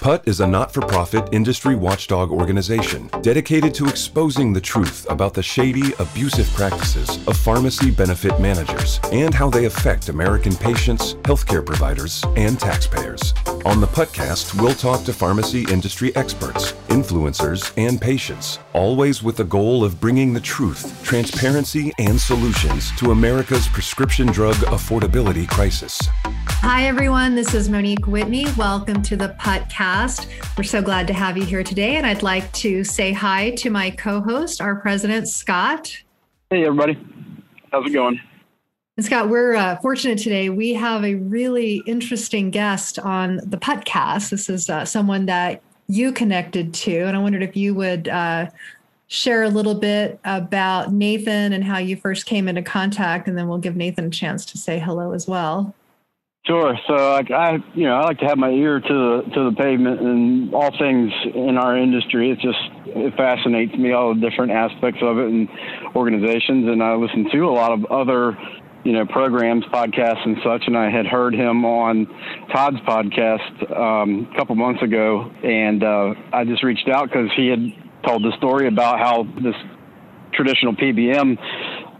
PUT is a not for profit industry watchdog organization dedicated to exposing the truth about the shady, abusive practices of pharmacy benefit managers and how they affect American patients, healthcare providers, and taxpayers. On the PUTcast, we'll talk to pharmacy industry experts, influencers, and patients, always with the goal of bringing the truth, transparency, and solutions to America's prescription drug affordability crisis. Hi, everyone. This is Monique Whitney. Welcome to the PUTcast. We're so glad to have you here today. And I'd like to say hi to my co host, our president, Scott. Hey, everybody. How's it going? Scott, we're uh, fortunate today. We have a really interesting guest on the PUTcast. This is uh, someone that you connected to. And I wondered if you would uh, share a little bit about Nathan and how you first came into contact. And then we'll give Nathan a chance to say hello as well. Sure. So, I, you know, I like to have my ear to the to the pavement and all things in our industry. It just it fascinates me all the different aspects of it and organizations. And I listen to a lot of other, you know, programs, podcasts, and such. And I had heard him on Todd's podcast um, a couple months ago, and uh, I just reached out because he had told the story about how this traditional PBM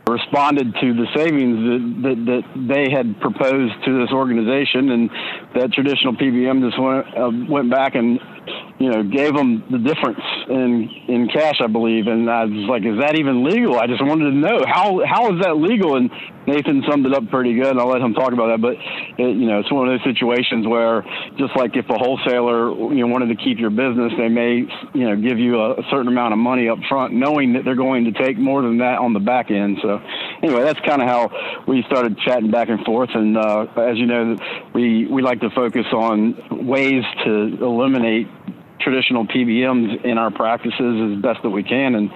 responded to the savings that, that, that, they had proposed to this organization, and that traditional PBM just went, uh, went back and you know gave them the difference in in cash, I believe. And I was like, is that even legal? I just wanted to know how how is that legal? And Nathan summed it up pretty good. And I'll let him talk about that. But it, you know, it's one of those situations where just like if a wholesaler you know wanted to keep your business, they may you know give you a, a certain amount of money up front, knowing that they're going to take more than that on the back end. So anyway, that's kind of how we started chatting back and forth. And uh, as you know, we we like to focus on ways to eliminate traditional PBMs in our practices as best that we can. And,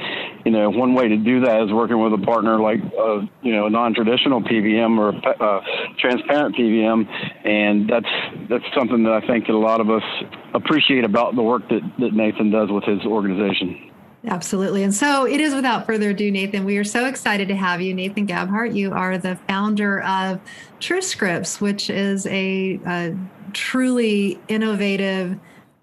you know, one way to do that is working with a partner like, uh, you know, a non-traditional PBM or a uh, transparent PBM. And that's, that's something that I think that a lot of us appreciate about the work that, that Nathan does with his organization. Absolutely. And so it is without further ado, Nathan, we are so excited to have you. Nathan Gabhart, you are the founder of TrueScripts, which is a, a truly innovative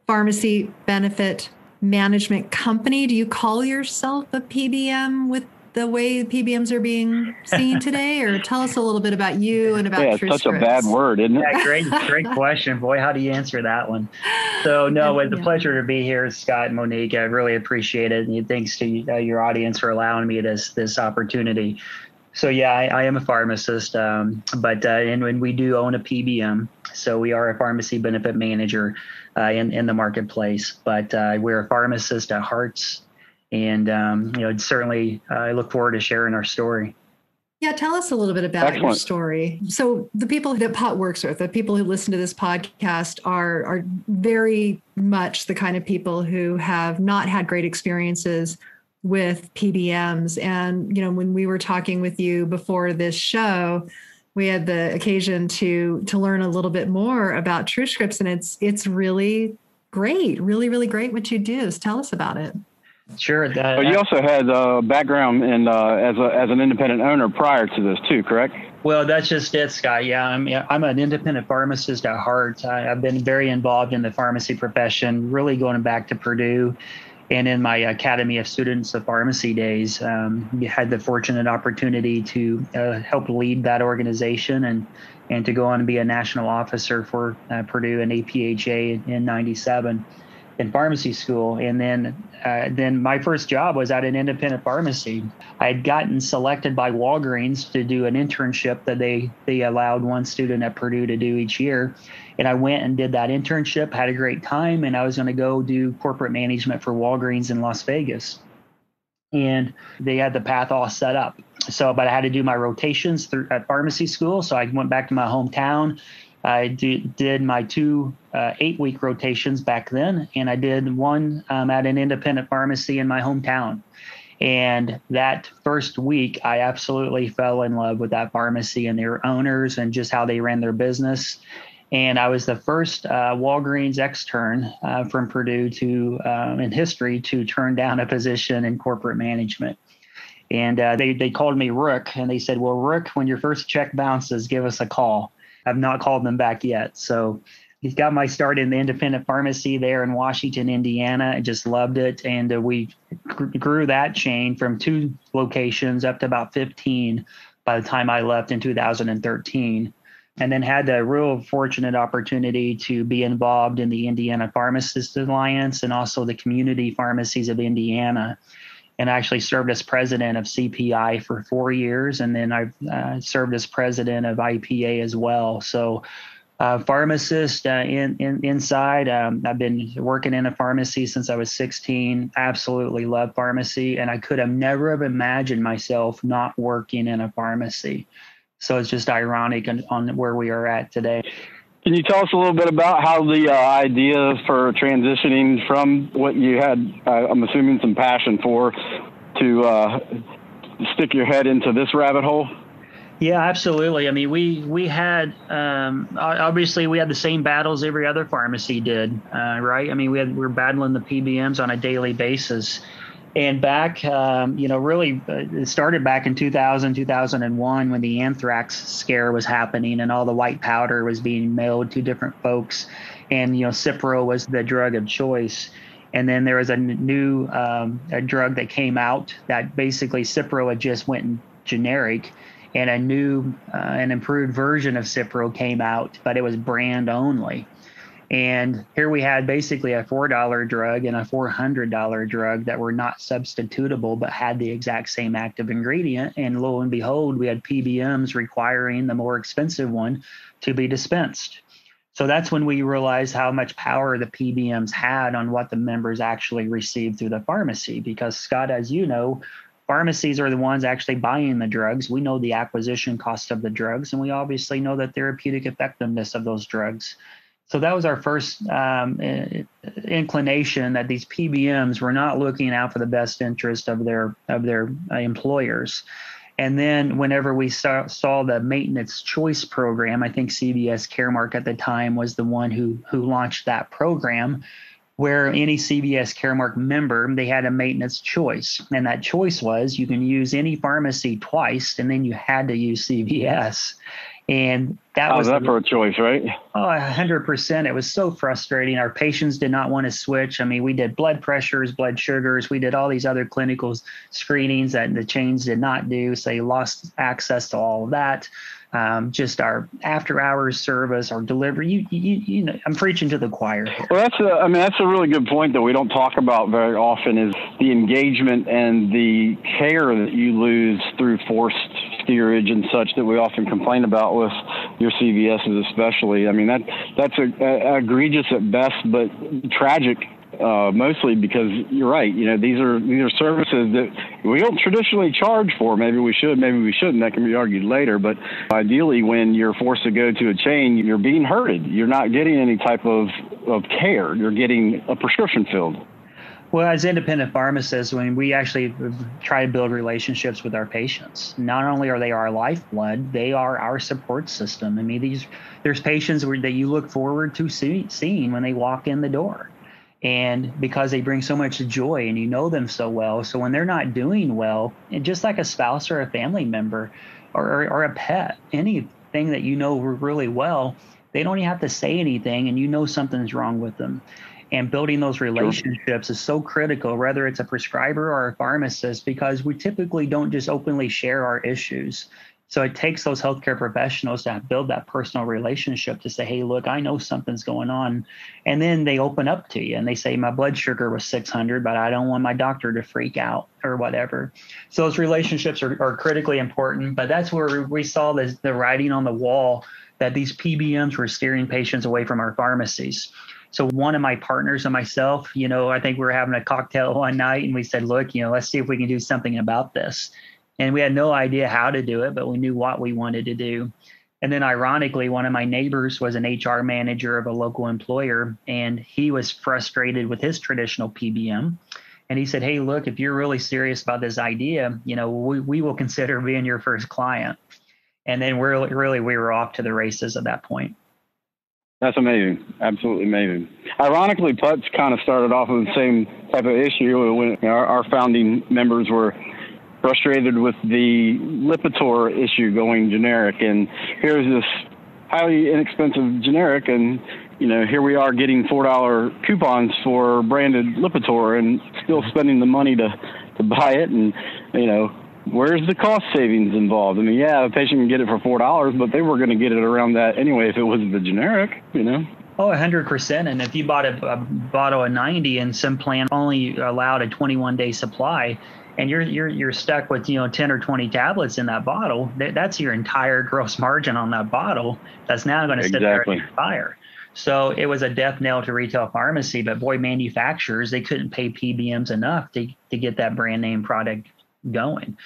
pharmacy benefit management company. Do you call yourself a PBM with the way PBMs are being seen today, or tell us a little bit about you and about yeah, True such Scripts. a bad word, isn't it? Yeah, great, great question, boy. How do you answer that one? So, no, it's a pleasure to be here, Scott and Monique. I really appreciate it, and thanks to uh, your audience for allowing me this this opportunity. So, yeah, I, I am a pharmacist, um, but uh, and when we do own a PBM, so we are a pharmacy benefit manager uh, in in the marketplace. But uh, we're a pharmacist at Hearts, and um, you know certainly uh, I look forward to sharing our story. Yeah, tell us a little bit about Excellent. your story. So the people that PUT works with, the people who listen to this podcast are are very much the kind of people who have not had great experiences with PBMs. And you know, when we were talking with you before this show, we had the occasion to to learn a little bit more about TrueScripts, and it's it's really great, really really great what you do. So tell us about it. Sure. That, well, you also had a background in uh, as a as an independent owner prior to this too, correct? Well, that's just it, Scott. Yeah, I'm I'm an independent pharmacist at heart. I, have been very involved in the pharmacy profession, really going back to Purdue and in my Academy of Students of Pharmacy days, um, had the fortunate opportunity to uh, help lead that organization and and to go on and be a national officer for uh, Purdue and APHA in '97 in pharmacy school, and then uh, then my first job was at an independent pharmacy. I had gotten selected by Walgreens to do an internship that they they allowed one student at Purdue to do each year, and I went and did that internship, had a great time, and I was going to go do corporate management for Walgreens in Las Vegas. And they had the path all set up. So, but I had to do my rotations through at pharmacy school. So I went back to my hometown. I do, did my two uh, eight week rotations back then, and I did one um, at an independent pharmacy in my hometown. And that first week, I absolutely fell in love with that pharmacy and their owners and just how they ran their business. And I was the first uh, Walgreens extern uh, from Purdue to um, in history to turn down a position in corporate management. And uh, they they called me Rook, and they said, "Well, Rook, when your first check bounces, give us a call." I've not called them back yet, so he got my start in the independent pharmacy there in Washington, Indiana. I just loved it. And uh, we grew that chain from two locations up to about 15 by the time I left in 2013. And then had the real fortunate opportunity to be involved in the Indiana Pharmacist Alliance and also the community pharmacies of Indiana. And I actually served as president of CPI for four years. And then I've uh, served as president of IPA as well. So uh, pharmacist uh, in, in inside. Um, I've been working in a pharmacy since I was 16. Absolutely love pharmacy, and I could have never have imagined myself not working in a pharmacy. So it's just ironic on, on where we are at today. Can you tell us a little bit about how the uh, idea for transitioning from what you had, uh, I'm assuming, some passion for, to uh, stick your head into this rabbit hole? Yeah, absolutely. I mean, we we had um, obviously we had the same battles every other pharmacy did, uh, right? I mean, we had we are battling the PBMs on a daily basis, and back, um, you know, really uh, it started back in 2000, 2001 when the anthrax scare was happening and all the white powder was being mailed to different folks, and you know, Cipro was the drug of choice. And then there was a new um, a drug that came out that basically Cipro had just went generic and a new uh, and improved version of Cipro came out, but it was brand only. And here we had basically a $4 drug and a $400 drug that were not substitutable, but had the exact same active ingredient. And lo and behold, we had PBMs requiring the more expensive one to be dispensed. So that's when we realized how much power the PBMs had on what the members actually received through the pharmacy. Because, Scott, as you know, pharmacies are the ones actually buying the drugs. We know the acquisition cost of the drugs, and we obviously know the therapeutic effectiveness of those drugs. So that was our first um, inclination that these PBMs were not looking out for the best interest of their of their uh, employers. And then whenever we saw, saw the maintenance choice program, I think CVS Caremark at the time was the one who who launched that program where any CVS Caremark member, they had a maintenance choice. And that choice was you can use any pharmacy twice, and then you had to use CVS. And that How's was that for a choice, right? Oh, 100%. It was so frustrating. Our patients did not want to switch. I mean, we did blood pressures, blood sugars, we did all these other clinical screenings that the chains did not do. So they lost access to all of that um, just our after hours service, our delivery. You, you, you know, I'm preaching to the choir. Here. Well, that's a, I mean, that's a really good point that we don't talk about very often is the engagement and the care that you lose through forced steerage and such that we often complain about with your CVSs, especially. I mean, that that's a, a egregious at best, but tragic uh, mostly because you're right. You know, these are these are services that we don't traditionally charge for. Maybe we should, maybe we shouldn't. That can be argued later. But ideally, when you're forced to go to a chain, you're being herded. You're not getting any type of of care. You're getting a prescription filled. Well, as independent pharmacists, when we actually try to build relationships with our patients, not only are they our lifeblood, they are our support system. I mean, these there's patients that you look forward to see, seeing when they walk in the door and because they bring so much joy and you know them so well so when they're not doing well and just like a spouse or a family member or, or, or, a pet anything that you know really well they don't even have to say anything and you know something's wrong with them and building those relationships sure. is so critical whether it's a prescriber or a pharmacist because we typically don't just openly share our issues so it takes those healthcare professionals to build that personal relationship to say, hey, look, I know something's going on. And then they open up to you and they say, my blood sugar was 600, but I don't want my doctor to freak out or whatever. So those relationships are, are critically important. But that's where we saw this, the writing on the wall that these PBMs were steering patients away from our pharmacies. So one of my partners and myself, you know, I think we were having a cocktail one night and we said, look, you know, let's see if we can do something about this and we had no idea how to do it, but we knew what we wanted to do. And then, ironically, one of my neighbors was an HR manager of a local employer, and he was frustrated with his traditional PBM. And he said, Hey, look, if you're really serious about this idea, you know, we, we will consider being your first client. And then we're really, we were off to the races at that point. That's amazing. Absolutely amazing. Ironically, PUT's kind of started off with the same type of issue when our, our founding members were frustrated with the Lipitor issue going generic. And here's this highly inexpensive generic, and you know, here we are getting four dollar coupons for branded Lipitor, and still spending the money to to buy it, and you know, where's the cost savings involved? I mean, yeah, the patient can get it for four dollars, but they were going to get it around that anyway if it was the generic, you know. Oh, 100%. And if you bought a, a bottle of 90 and some plan only allowed a 21 day supply, and you're you're you're stuck with you know 10 or 20 tablets in that bottle that's your entire gross margin on that bottle that's now going to sit there and expire so it was a death knell to retail pharmacy but boy manufacturers they couldn't pay pbms enough to, to get that brand name product going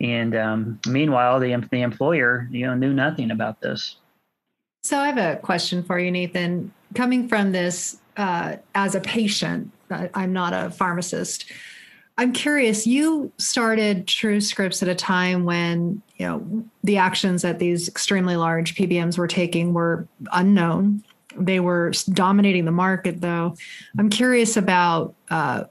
and um, meanwhile the, the employer you know knew nothing about this so i have a question for you nathan coming from this uh, as a patient i'm not a pharmacist I'm curious, you started TrueScripts at a time when, you know, the actions that these extremely large PBMs were taking were unknown. They were dominating the market, though. I'm curious about uh,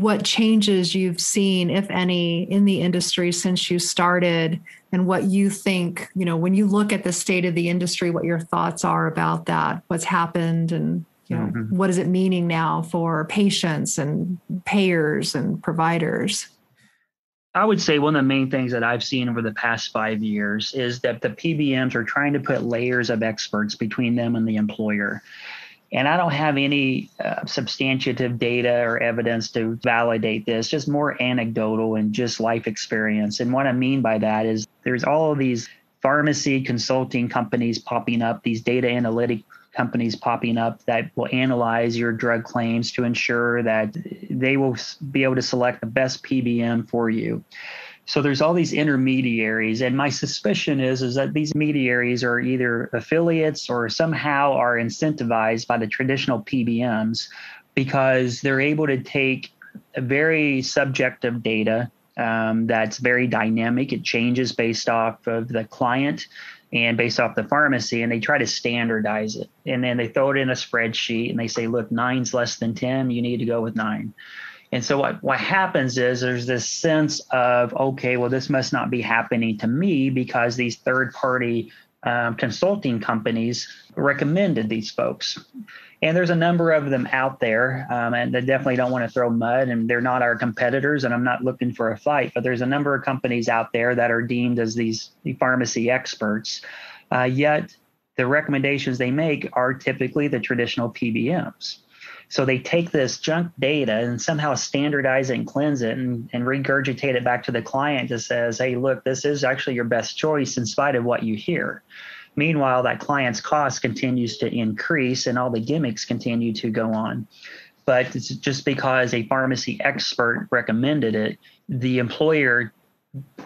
what changes you've seen, if any, in the industry since you started, and what you think, you know, when you look at the state of the industry, what your thoughts are about that, what's happened, and you know mm-hmm. what is it meaning now for patients and payers and providers I would say one of the main things that I've seen over the past five years is that the PBMs are trying to put layers of experts between them and the employer. And I don't have any uh, substantive data or evidence to validate this, just more anecdotal and just life experience. And what I mean by that is there's all of these pharmacy consulting companies popping up, these data analytic companies popping up that will analyze your drug claims to ensure that they will be able to select the best PBM for you. So there's all these intermediaries, and my suspicion is is that these intermediaries are either affiliates or somehow are incentivized by the traditional PBMs because they're able to take very subjective data um, that's very dynamic. It changes based off of the client and based off the pharmacy and they try to standardize it and then they throw it in a spreadsheet and they say look nine's less than 10 you need to go with nine and so what, what happens is there's this sense of okay well this must not be happening to me because these third party um, consulting companies recommended these folks. And there's a number of them out there um, and they definitely don't want to throw mud and they're not our competitors and i'm not looking for a fight but there's a number of companies out there that are deemed as these pharmacy experts. Uh, yet the recommendations they make are typically the traditional pbms so they take this junk data and somehow standardize it and cleanse it and, and regurgitate it back to the client that says hey look this is actually your best choice in spite of what you hear Meanwhile, that client's cost continues to increase and all the gimmicks continue to go on. But it's just because a pharmacy expert recommended it, the employer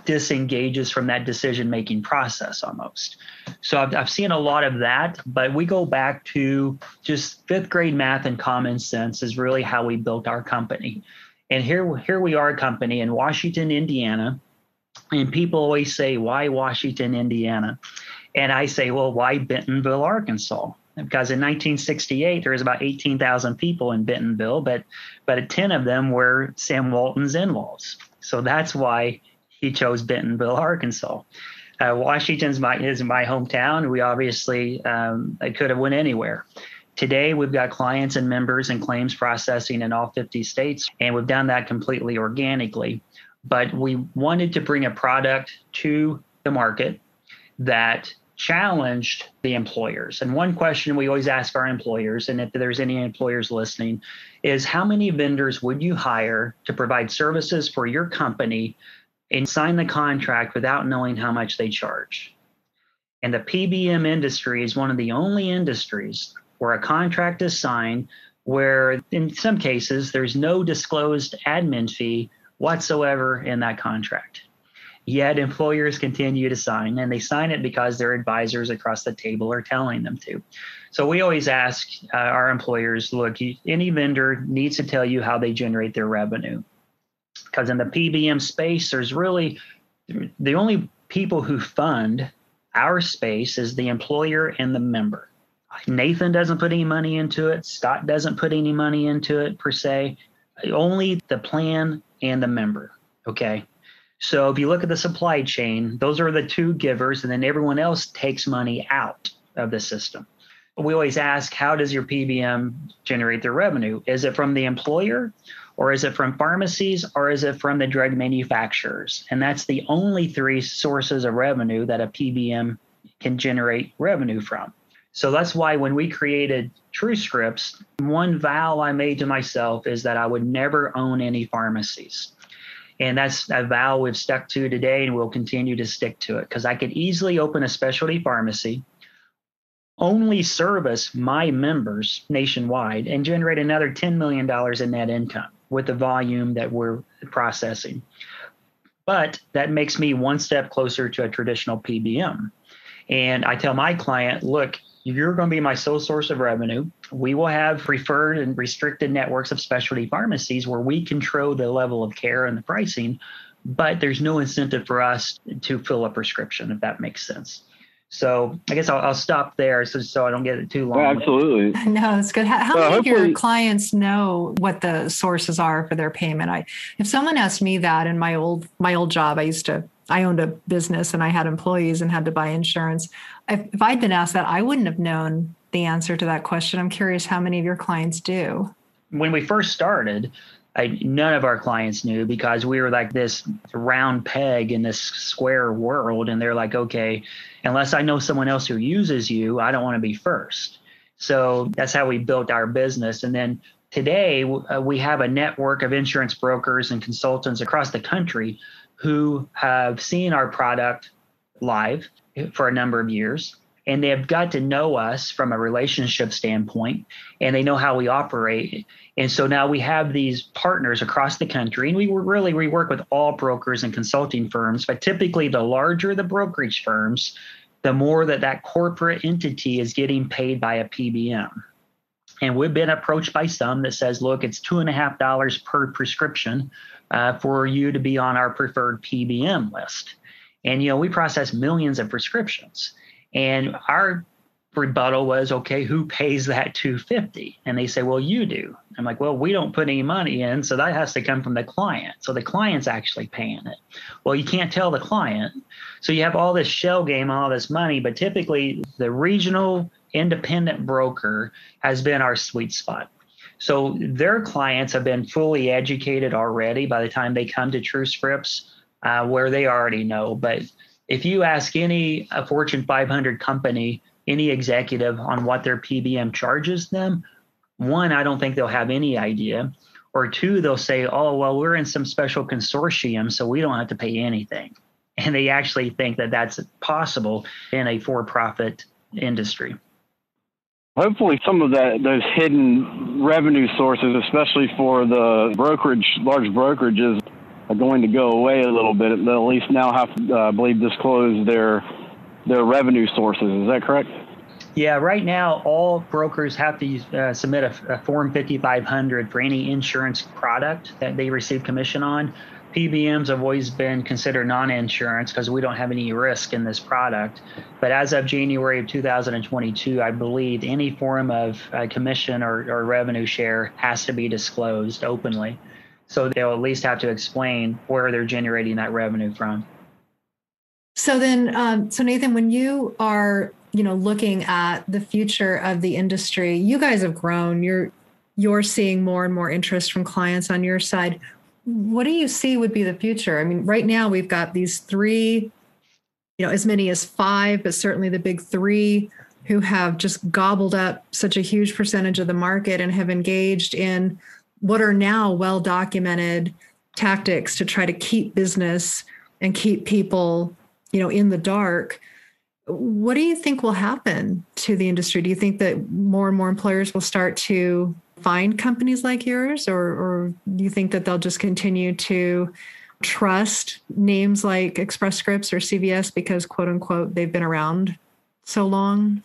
disengages from that decision making process almost. So I've, I've seen a lot of that, but we go back to just fifth grade math and common sense is really how we built our company. And here, here we are, a company in Washington, Indiana. And people always say, why Washington, Indiana? And I say, well, why Bentonville, Arkansas? Because in 1968 there was about 18,000 people in Bentonville, but but 10 of them were Sam Walton's in-laws. So that's why he chose Bentonville, Arkansas. Uh, Washington's my is my hometown. We obviously um, could have went anywhere. Today, we've got clients and members and claims processing in all 50 states, and we've done that completely organically. But we wanted to bring a product to the market that challenged the employers. And one question we always ask our employers, and if there's any employers listening, is how many vendors would you hire to provide services for your company and sign the contract without knowing how much they charge? And the PBM industry is one of the only industries where a contract is signed where, in some cases, there's no disclosed admin fee whatsoever in that contract. Yet employers continue to sign, and they sign it because their advisors across the table are telling them to. So we always ask uh, our employers look, any vendor needs to tell you how they generate their revenue. Because in the PBM space, there's really the only people who fund our space is the employer and the member. Nathan doesn't put any money into it. Scott doesn't put any money into it per se. Only the plan and the member. Okay. So if you look at the supply chain, those are the two givers, and then everyone else takes money out of the system. We always ask, how does your PBM generate their revenue? Is it from the employer, or is it from pharmacies, or is it from the drug manufacturers? And that's the only three sources of revenue that a PBM can generate revenue from. So that's why when we created TrueScripts, one vow I made to myself is that I would never own any pharmacies. And that's a vow we've stuck to today and we'll continue to stick to it because I could easily open a specialty pharmacy, only service my members nationwide, and generate another $10 million in net income with the volume that we're processing. But that makes me one step closer to a traditional PBM. And I tell my client, look, you're going to be my sole source of revenue. We will have preferred and restricted networks of specialty pharmacies where we control the level of care and the pricing, but there's no incentive for us to fill a prescription, if that makes sense. So I guess I'll, I'll stop there so, so I don't get it too long. absolutely. No, it's good. How, how many of your clients know what the sources are for their payment? I, if someone asked me that in my old my old job, I used to I owned a business and I had employees and had to buy insurance. If, if I'd been asked that, I wouldn't have known the answer to that question. I'm curious how many of your clients do. When we first started, I, none of our clients knew because we were like this round peg in this square world. And they're like, okay, unless I know someone else who uses you, I don't want to be first. So that's how we built our business. And then today, uh, we have a network of insurance brokers and consultants across the country who have seen our product live for a number of years and they have got to know us from a relationship standpoint and they know how we operate and so now we have these partners across the country and we really we work with all brokers and consulting firms but typically the larger the brokerage firms the more that that corporate entity is getting paid by a pbm and we've been approached by some that says look it's two and a half dollars per prescription uh, for you to be on our preferred PBM list. And, you know, we process millions of prescriptions. And our rebuttal was, okay, who pays that 250? And they say, well, you do. I'm like, well, we don't put any money in, so that has to come from the client. So the client's actually paying it. Well, you can't tell the client. So you have all this shell game, all this money, but typically the regional independent broker has been our sweet spot. So their clients have been fully educated already by the time they come to TrueScripts, uh, where they already know. But if you ask any Fortune 500 company, any executive on what their PBM charges them, one, I don't think they'll have any idea. Or two, they'll say, oh, well, we're in some special consortium, so we don't have to pay anything. And they actually think that that's possible in a for profit industry hopefully some of that those hidden revenue sources, especially for the brokerage, large brokerages, are going to go away a little bit. They'll at least now have to, uh, I believe, disclose their their revenue sources. Is that correct? Yeah, right now all brokers have to uh, submit a, a Form 5500 for any insurance product that they receive commission on. PBMs have always been considered non-insurance because we don't have any risk in this product. But as of January of 2022, I believe any form of uh, commission or, or revenue share has to be disclosed openly. So they'll at least have to explain where they're generating that revenue from. So then, um, so Nathan, when you are, you know, looking at the future of the industry, you guys have grown. You're you're seeing more and more interest from clients on your side what do you see would be the future? I mean, right now we've got these three, you know, as many as five, but certainly the big three who have just gobbled up such a huge percentage of the market and have engaged in what are now well documented tactics to try to keep business and keep people, you know, in the dark. What do you think will happen to the industry? Do you think that more and more employers will start to find companies like yours, or, or do you think that they'll just continue to trust names like Express Scripts or CVS because, quote unquote, they've been around so long?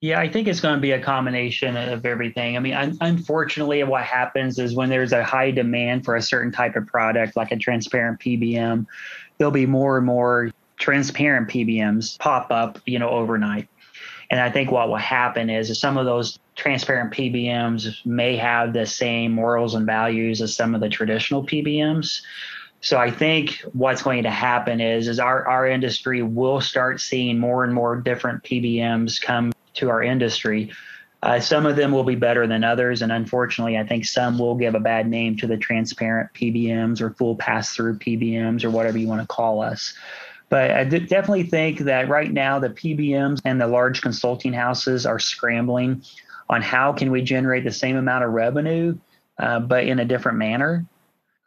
Yeah, I think it's going to be a combination of everything. I mean, un- unfortunately, what happens is when there's a high demand for a certain type of product, like a transparent PBM, there'll be more and more transparent PBMs pop up, you know, overnight. And I think what will happen is some of those transparent PBMs may have the same morals and values as some of the traditional PBMs. So I think what's going to happen is is our, our industry will start seeing more and more different PBMs come to our industry. Uh, some of them will be better than others, and unfortunately, I think some will give a bad name to the transparent PBMs or full pass-through PBMs or whatever you want to call us. But I definitely think that right now the PBMs and the large consulting houses are scrambling on how can we generate the same amount of revenue, uh, but in a different manner.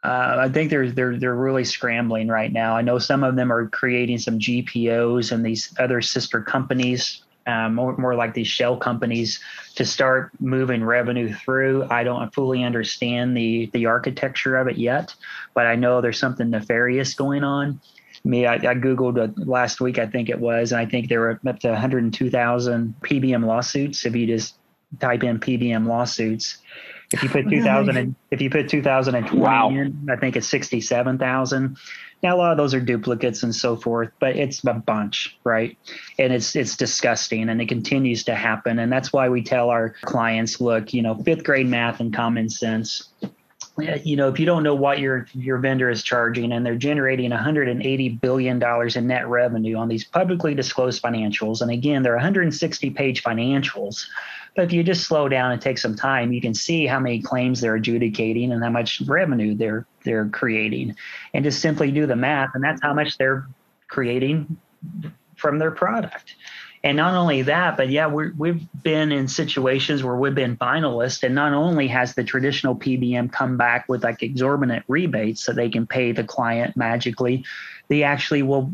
Uh, I think they're they're they're really scrambling right now. I know some of them are creating some GPOs and these other sister companies um, more, more like these shell companies to start moving revenue through. I don't fully understand the the architecture of it yet, but I know there's something nefarious going on. Me, I, I googled last week, I think it was, and I think there were up to 102,000 PBM lawsuits. If you just type in PBM lawsuits, if you put 2000 and if you put 2020 wow. in, I think it's 67,000. Now a lot of those are duplicates and so forth, but it's a bunch, right? And it's it's disgusting and it continues to happen. And that's why we tell our clients, look, you know, fifth grade math and common sense. You know, if you don't know what your your vendor is charging and they're generating 180 billion dollars in net revenue on these publicly disclosed financials, and again, they're 160 page financials but if you just slow down and take some time, you can see how many claims they're adjudicating and how much revenue they're they're creating, and just simply do the math, and that's how much they're creating from their product. And not only that, but yeah, we we've been in situations where we've been finalists, and not only has the traditional PBM come back with like exorbitant rebates so they can pay the client magically, they actually will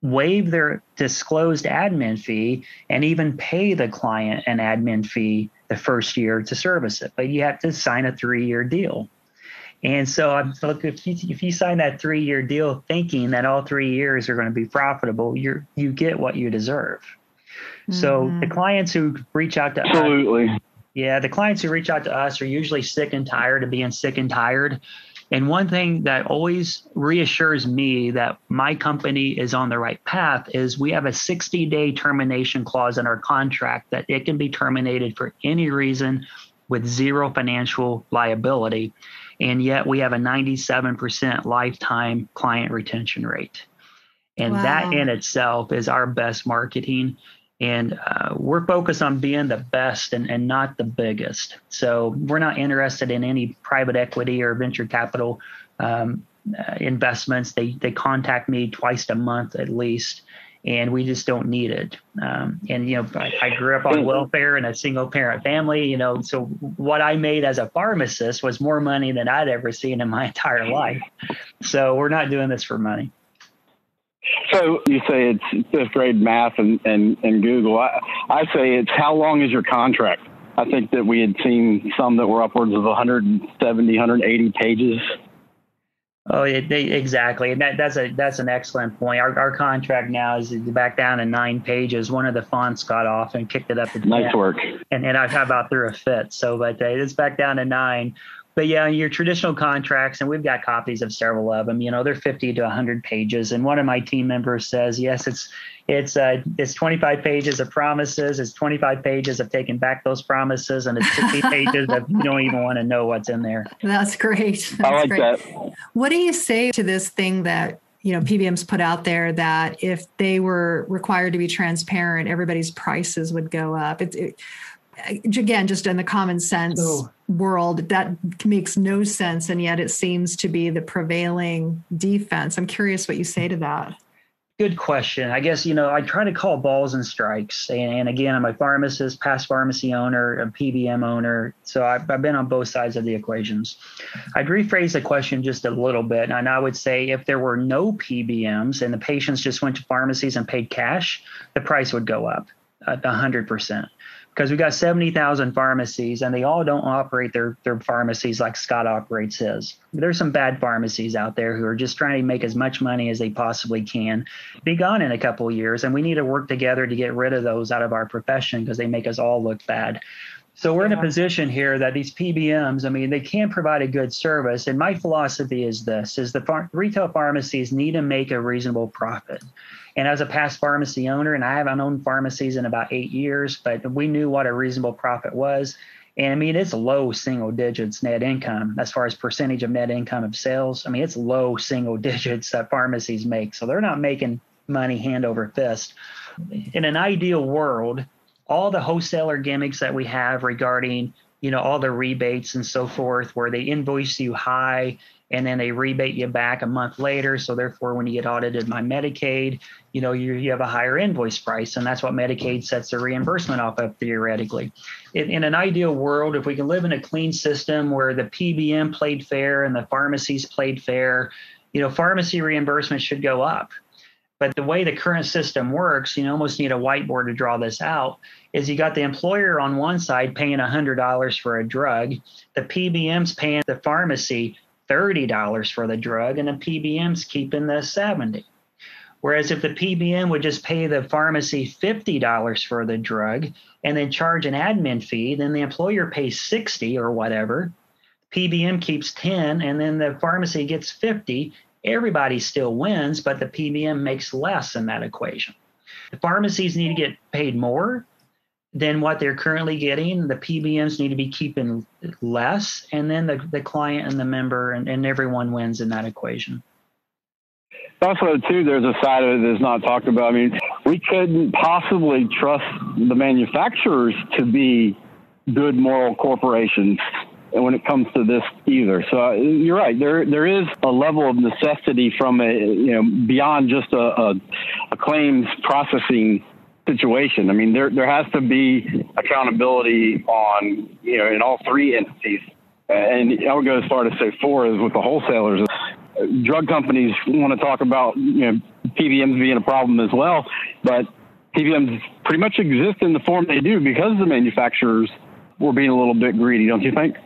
waive their disclosed admin fee and even pay the client an admin fee the first year to service it. But you have to sign a three year deal. And so I'm look if you, if you sign that three year deal thinking that all three years are going to be profitable, you you get what you deserve. Mm-hmm. So the clients who reach out to absolutely. Us, yeah, the clients who reach out to us are usually sick and tired of being sick and tired and one thing that always reassures me that my company is on the right path is we have a 60 day termination clause in our contract that it can be terminated for any reason with zero financial liability. And yet we have a 97% lifetime client retention rate. And wow. that in itself is our best marketing and uh, we're focused on being the best and, and not the biggest. So we're not interested in any private equity or venture capital um, uh, investments. They they contact me twice a month at least, and we just don't need it. Um, and you know, I, I, grew up on welfare in a single parent family. You know, so what I made as a pharmacist was more money than I'd ever seen in my entire life. So we're not doing this for money. So you say it's fifth grade math and, and, and Google. I, I say it's how long is your contract? I think that we had seen some that were upwards of 170, 180 pages. Oh, it, they, exactly. And that, that's a that's an excellent point. Our, our contract now is back down to nine pages. One of the fonts got off and kicked it up. Nice work. And and I about through a fit. So, but uh, it's back down to nine but yeah, your traditional contracts, and we've got copies of several of them. You know, they're 50 to 100 pages. And one of my team members says, yes, it's it's uh, it's 25 pages of promises. It's 25 pages of taking back those promises, and it's 50 pages of you don't even want to know what's in there. That's great. That's I like great. that. What do you say to this thing that you know PBMs put out there that if they were required to be transparent, everybody's prices would go up? It, it, again, just in the common sense oh. world, that makes no sense. And yet it seems to be the prevailing defense. I'm curious what you say to that. Good question. I guess, you know, I try to call balls and strikes. And, and again, I'm a pharmacist, past pharmacy owner, a PBM owner. So I've, I've been on both sides of the equations. I'd rephrase the question just a little bit. And I would say if there were no PBMs and the patients just went to pharmacies and paid cash, the price would go up. Uh, 100%. Because we've got 70,000 pharmacies and they all don't operate their, their pharmacies like Scott operates his. There's some bad pharmacies out there who are just trying to make as much money as they possibly can, be gone in a couple of years. And we need to work together to get rid of those out of our profession because they make us all look bad. So we're in a position here that these PBMs, I mean, they can provide a good service. And my philosophy is this: is the phar- retail pharmacies need to make a reasonable profit. And as a past pharmacy owner, and I haven't owned pharmacies in about eight years, but we knew what a reasonable profit was. And I mean, it's low single digits net income as far as percentage of net income of sales. I mean, it's low single digits that pharmacies make. So they're not making money hand over fist. In an ideal world, all the wholesaler gimmicks that we have regarding you know all the rebates and so forth where they invoice you high and then they rebate you back a month later. So therefore when you get audited by medicaid you know you, you have a higher invoice price and that's what medicaid sets the reimbursement off of theoretically. In, in an ideal world if we can live in a clean system where the pbm played fair and the pharmacies played fair you know pharmacy reimbursement should go up but the way the current system works, you almost need a whiteboard to draw this out, is you got the employer on one side paying $100 for a drug, the PBM's paying the pharmacy $30 for the drug, and the PBM's keeping the 70. Whereas if the PBM would just pay the pharmacy $50 for the drug and then charge an admin fee, then the employer pays 60 or whatever. PBM keeps 10 and then the pharmacy gets 50 everybody still wins, but the PBM makes less in that equation. The pharmacies need to get paid more than what they're currently getting. The PBMs need to be keeping less, and then the, the client and the member and, and everyone wins in that equation. Also, too, there's a side of it that's not talked about. I mean, we couldn't possibly trust the manufacturers to be good moral corporations when it comes to this either. So uh, you're right. There there is a level of necessity from a you know beyond just a, a, a claims processing situation. I mean, there there has to be accountability on you know in all three entities, and I would go as far to say four is with the wholesalers. Drug companies want to talk about you know PBMs being a problem as well, but PBMs pretty much exist in the form they do because the manufacturers were being a little bit greedy, don't you think?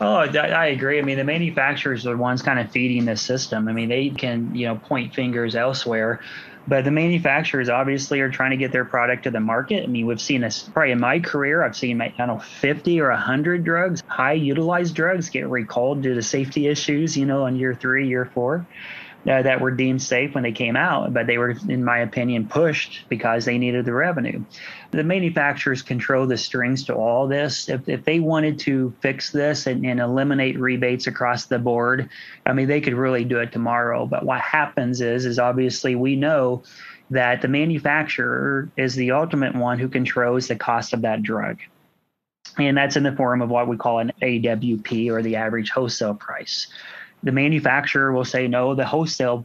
Oh, I agree. I mean, the manufacturers are the ones kind of feeding the system. I mean, they can, you know, point fingers elsewhere, but the manufacturers obviously are trying to get their product to the market. I mean, we've seen this probably in my career. I've seen, I don't know, 50 or 100 drugs, high utilized drugs get recalled due to safety issues, you know, on year three, year four uh, that were deemed safe when they came out, but they were, in my opinion, pushed because they needed the revenue. The manufacturers control the strings to all this. If, if they wanted to fix this and, and eliminate rebates across the board, I mean, they could really do it tomorrow. But what happens is, is obviously we know that the manufacturer is the ultimate one who controls the cost of that drug. And that's in the form of what we call an AWP or the average wholesale price the manufacturer will say no the wholesale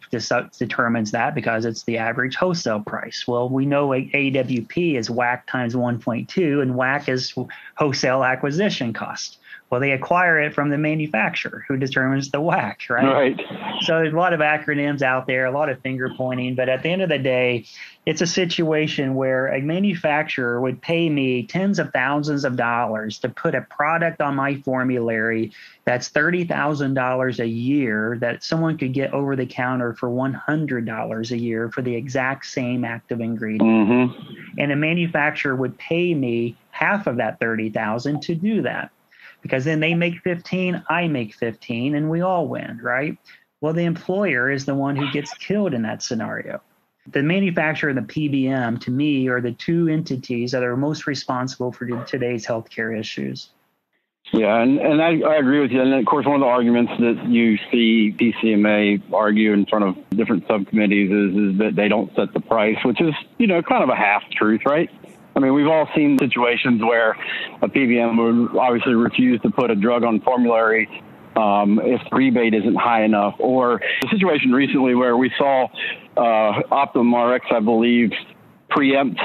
determines that because it's the average wholesale price. Well we know awp is WAC times 1.2 and WAC is wholesale acquisition cost well, they acquire it from the manufacturer who determines the WAC, right? Right. So there's a lot of acronyms out there, a lot of finger pointing, but at the end of the day, it's a situation where a manufacturer would pay me tens of thousands of dollars to put a product on my formulary that's $30,000 a year that someone could get over the counter for $100 a year for the exact same active ingredient. Mm-hmm. And a manufacturer would pay me half of that 30,000 to do that because then they make 15, I make 15, and we all win, right? Well, the employer is the one who gets killed in that scenario. The manufacturer and the PBM, to me, are the two entities that are most responsible for today's healthcare issues. Yeah, and, and I, I agree with you. And of course, one of the arguments that you see PCMA argue in front of different subcommittees is, is that they don't set the price, which is, you know, kind of a half truth, right? I mean, we've all seen situations where a PBM would obviously refuse to put a drug on formulary um, if the rebate isn't high enough, or the situation recently where we saw uh, Optum RX, I believe, preempt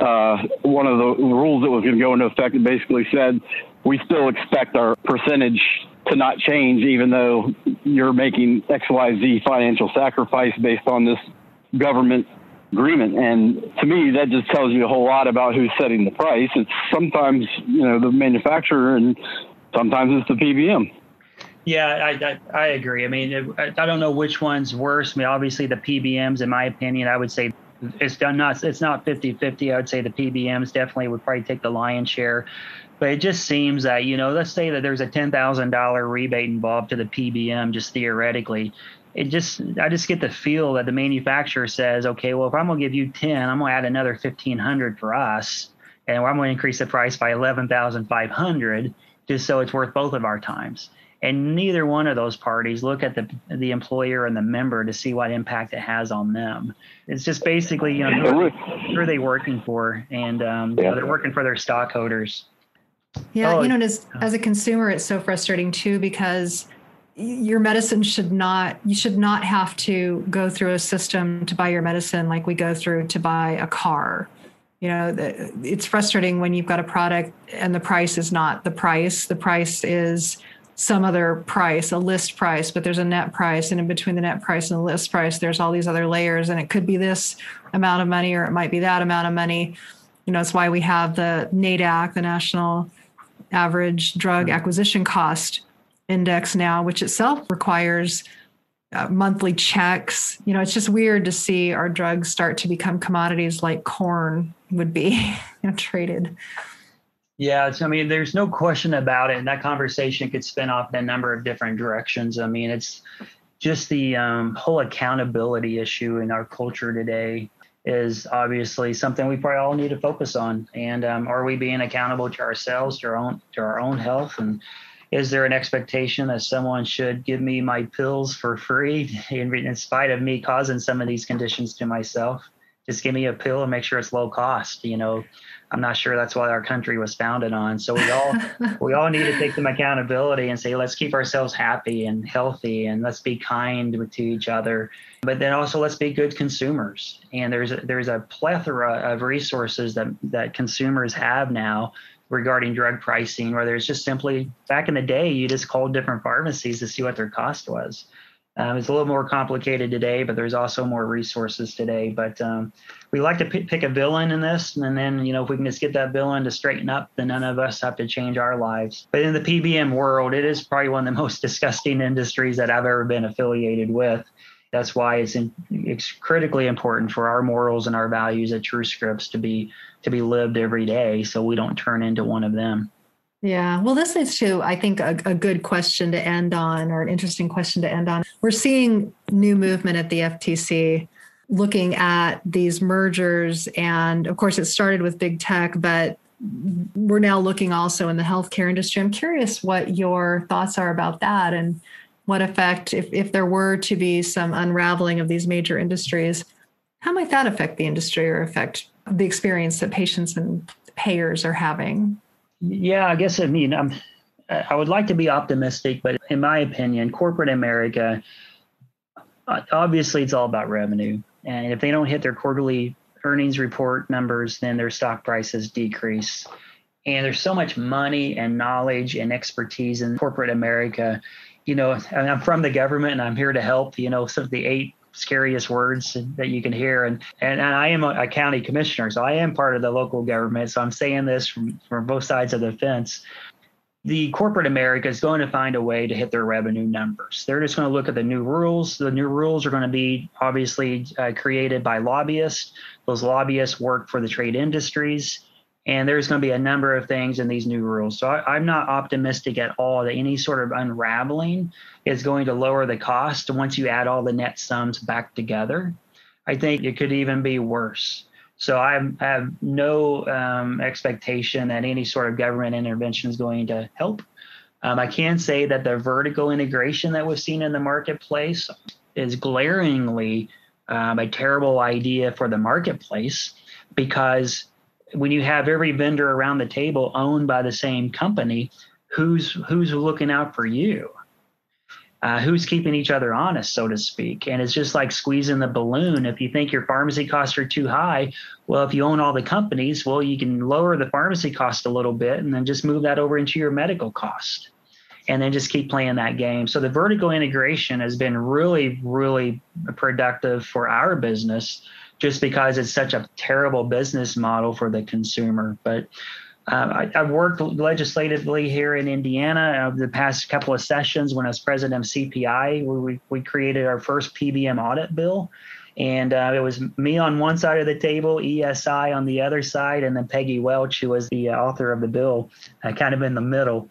uh, one of the rules that was going to go into effect. It basically said we still expect our percentage to not change, even though you're making XYZ financial sacrifice based on this government agreement. And to me, that just tells you a whole lot about who's setting the price. It's sometimes, you know, the manufacturer and sometimes it's the PBM. Yeah, I, I, I agree. I mean, I, don't know which one's worse. I mean, obviously the PBMs, in my opinion, I would say it's done not it's not 50-50 i would say the pbms definitely would probably take the lion's share but it just seems that you know let's say that there's a $10000 rebate involved to the pbm just theoretically it just I just get the feel that the manufacturer says, okay, well if I'm gonna give you 10, I'm gonna add another 1500 for us, and I'm gonna increase the price by 11,500 just so it's worth both of our times. And neither one of those parties look at the the employer and the member to see what impact it has on them. It's just basically, you know, who are, who are they working for, and um, you know, they're working for their stockholders. Yeah, oh, you know, as as a consumer, it's so frustrating too because your medicine should not you should not have to go through a system to buy your medicine like we go through to buy a car. You know it's frustrating when you've got a product and the price is not the price. The price is some other price a list price but there's a net price and in between the net price and the list price there's all these other layers and it could be this amount of money or it might be that amount of money. You know it's why we have the NADAC the national average drug acquisition cost index now, which itself requires uh, monthly checks. You know, it's just weird to see our drugs start to become commodities like corn would be you know, traded. Yeah, So, I mean, there's no question about it. And that conversation could spin off in a number of different directions. I mean, it's just the um, whole accountability issue in our culture today is obviously something we probably all need to focus on. And um, are we being accountable to ourselves, to our own, to our own health, and is there an expectation that someone should give me my pills for free in, in spite of me causing some of these conditions to myself? Just give me a pill and make sure it's low cost. You know, I'm not sure that's what our country was founded on. So we all we all need to take some accountability and say, let's keep ourselves happy and healthy, and let's be kind to each other. But then also let's be good consumers. And there's a, there's a plethora of resources that that consumers have now regarding drug pricing, where there's just simply back in the day, you just called different pharmacies to see what their cost was. Um, it's a little more complicated today, but there's also more resources today. But um, we like to p- pick a villain in this, and then you know if we can just get that villain to straighten up, then none of us have to change our lives. But in the PBM world, it is probably one of the most disgusting industries that I've ever been affiliated with. That's why it's, in, it's critically important for our morals and our values at TrueScripts to be to be lived every day, so we don't turn into one of them. Yeah, well, this is too, I think, a, a, good question to end on, or an interesting question to end on. We're seeing new movement at the FTC looking at these mergers, and of course, it started with big tech, but we're now looking also in the healthcare industry. I'm curious what your thoughts are about that, and what effect, if, if there were to be some unraveling of these major industries, how might that affect the industry or affect the experience that patients and payers are having? Yeah, I guess I mean I'm, I would like to be optimistic, but in my opinion, corporate America, uh, obviously, it's all about revenue, and if they don't hit their quarterly earnings report numbers, then their stock prices decrease. And there's so much money and knowledge and expertise in corporate America you know, I'm from the government and I'm here to help, you know, some of the eight scariest words that you can hear. And, and, and I am a, a, county commissioner, so I am part of the local government. So I'm saying this from, from both sides of the fence. The corporate America is going to find a way to hit their revenue numbers. They're just going to look at the new rules. The new rules are going to be obviously uh, created by lobbyists. Those lobbyists work for the trade industries and there's going to be a number of things in these new rules. So I, am not optimistic at all that any sort of unraveling is going to lower the cost once you add all the net sums back together. I think it could even be worse. So I have no um, expectation that any sort of government intervention is going to help. Um, I can say that the vertical integration that we've seen in the marketplace is glaringly um, a terrible idea for the marketplace because when you have every vendor around the table owned by the same company, who's who's looking out for you? Uh, who's keeping each other honest, so to speak? And it's just like squeezing the balloon. If you think your pharmacy costs are too high, well, if you own all the companies, well, you can lower the pharmacy cost a little bit and then just move that over into your medical cost. And then just keep playing that game. So the vertical integration has been really, really productive for our business just because it's such a terrible business model for the consumer. But uh, I, have worked legislatively here in Indiana uh, the past couple of sessions when I was president of CPI, we, we created our first PBM audit bill. And uh, it was me on one side of the table, ESI on the other side, and then Peggy Welch, who was the uh, author of the bill, uh, kind of in the middle.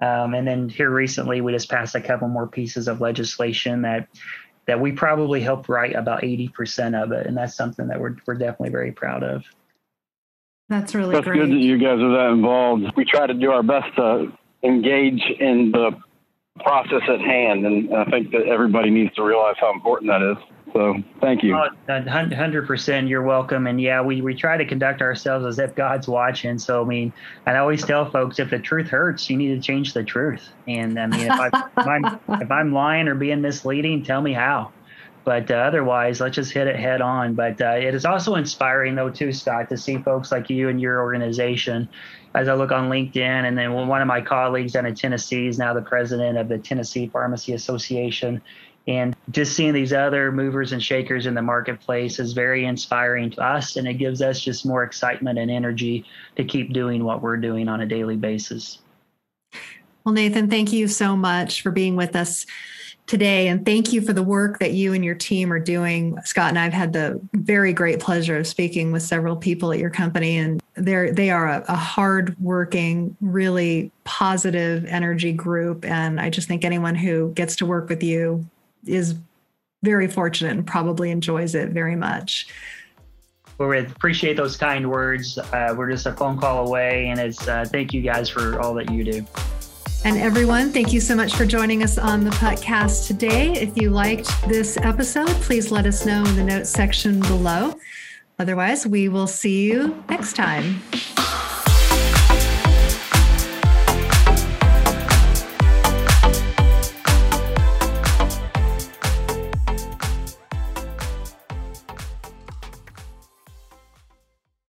Um, and then here recently, we just passed a couple more pieces of legislation that that we probably helped write about 80% of it. And that's something that we're, we're definitely very proud of. That's really That's great. good that you guys are that involved. We try to do our best to engage in the process at hand. And I think that everybody needs to realize how important that is. So thank you. Hundred percent, you're welcome. And yeah, we we try to conduct ourselves as if God's watching. So I mean, I always tell folks if the truth hurts, you need to change the truth. And I mean, if, I, if I'm if I'm lying or being misleading, tell me how. But uh, otherwise, let's just hit it head on. But uh, it is also inspiring, though, too, Scott, to see folks like you and your organization. As I look on LinkedIn, and then one of my colleagues down in Tennessee is now the president of the Tennessee Pharmacy Association and just seeing these other movers and shakers in the marketplace is very inspiring to us. And it gives us just more excitement and energy to keep doing what we're doing on a daily basis. Well, Nathan, thank you so much for being with us today. And thank you for the work that you and your team are doing. Scott and I've had the very great pleasure of speaking with several people at your company, and they're they are a, a hard-working, really positive energy group. And I just think anyone who gets to work with you is very fortunate and probably enjoys it very much. Well, we appreciate those kind words. Uh, we're just a phone call away, and it's uh, thank you guys for all that you do. And everyone, thank you so much for joining us on the podcast today. If you liked this episode, please let us know in the notes section below. Otherwise, we will see you next time.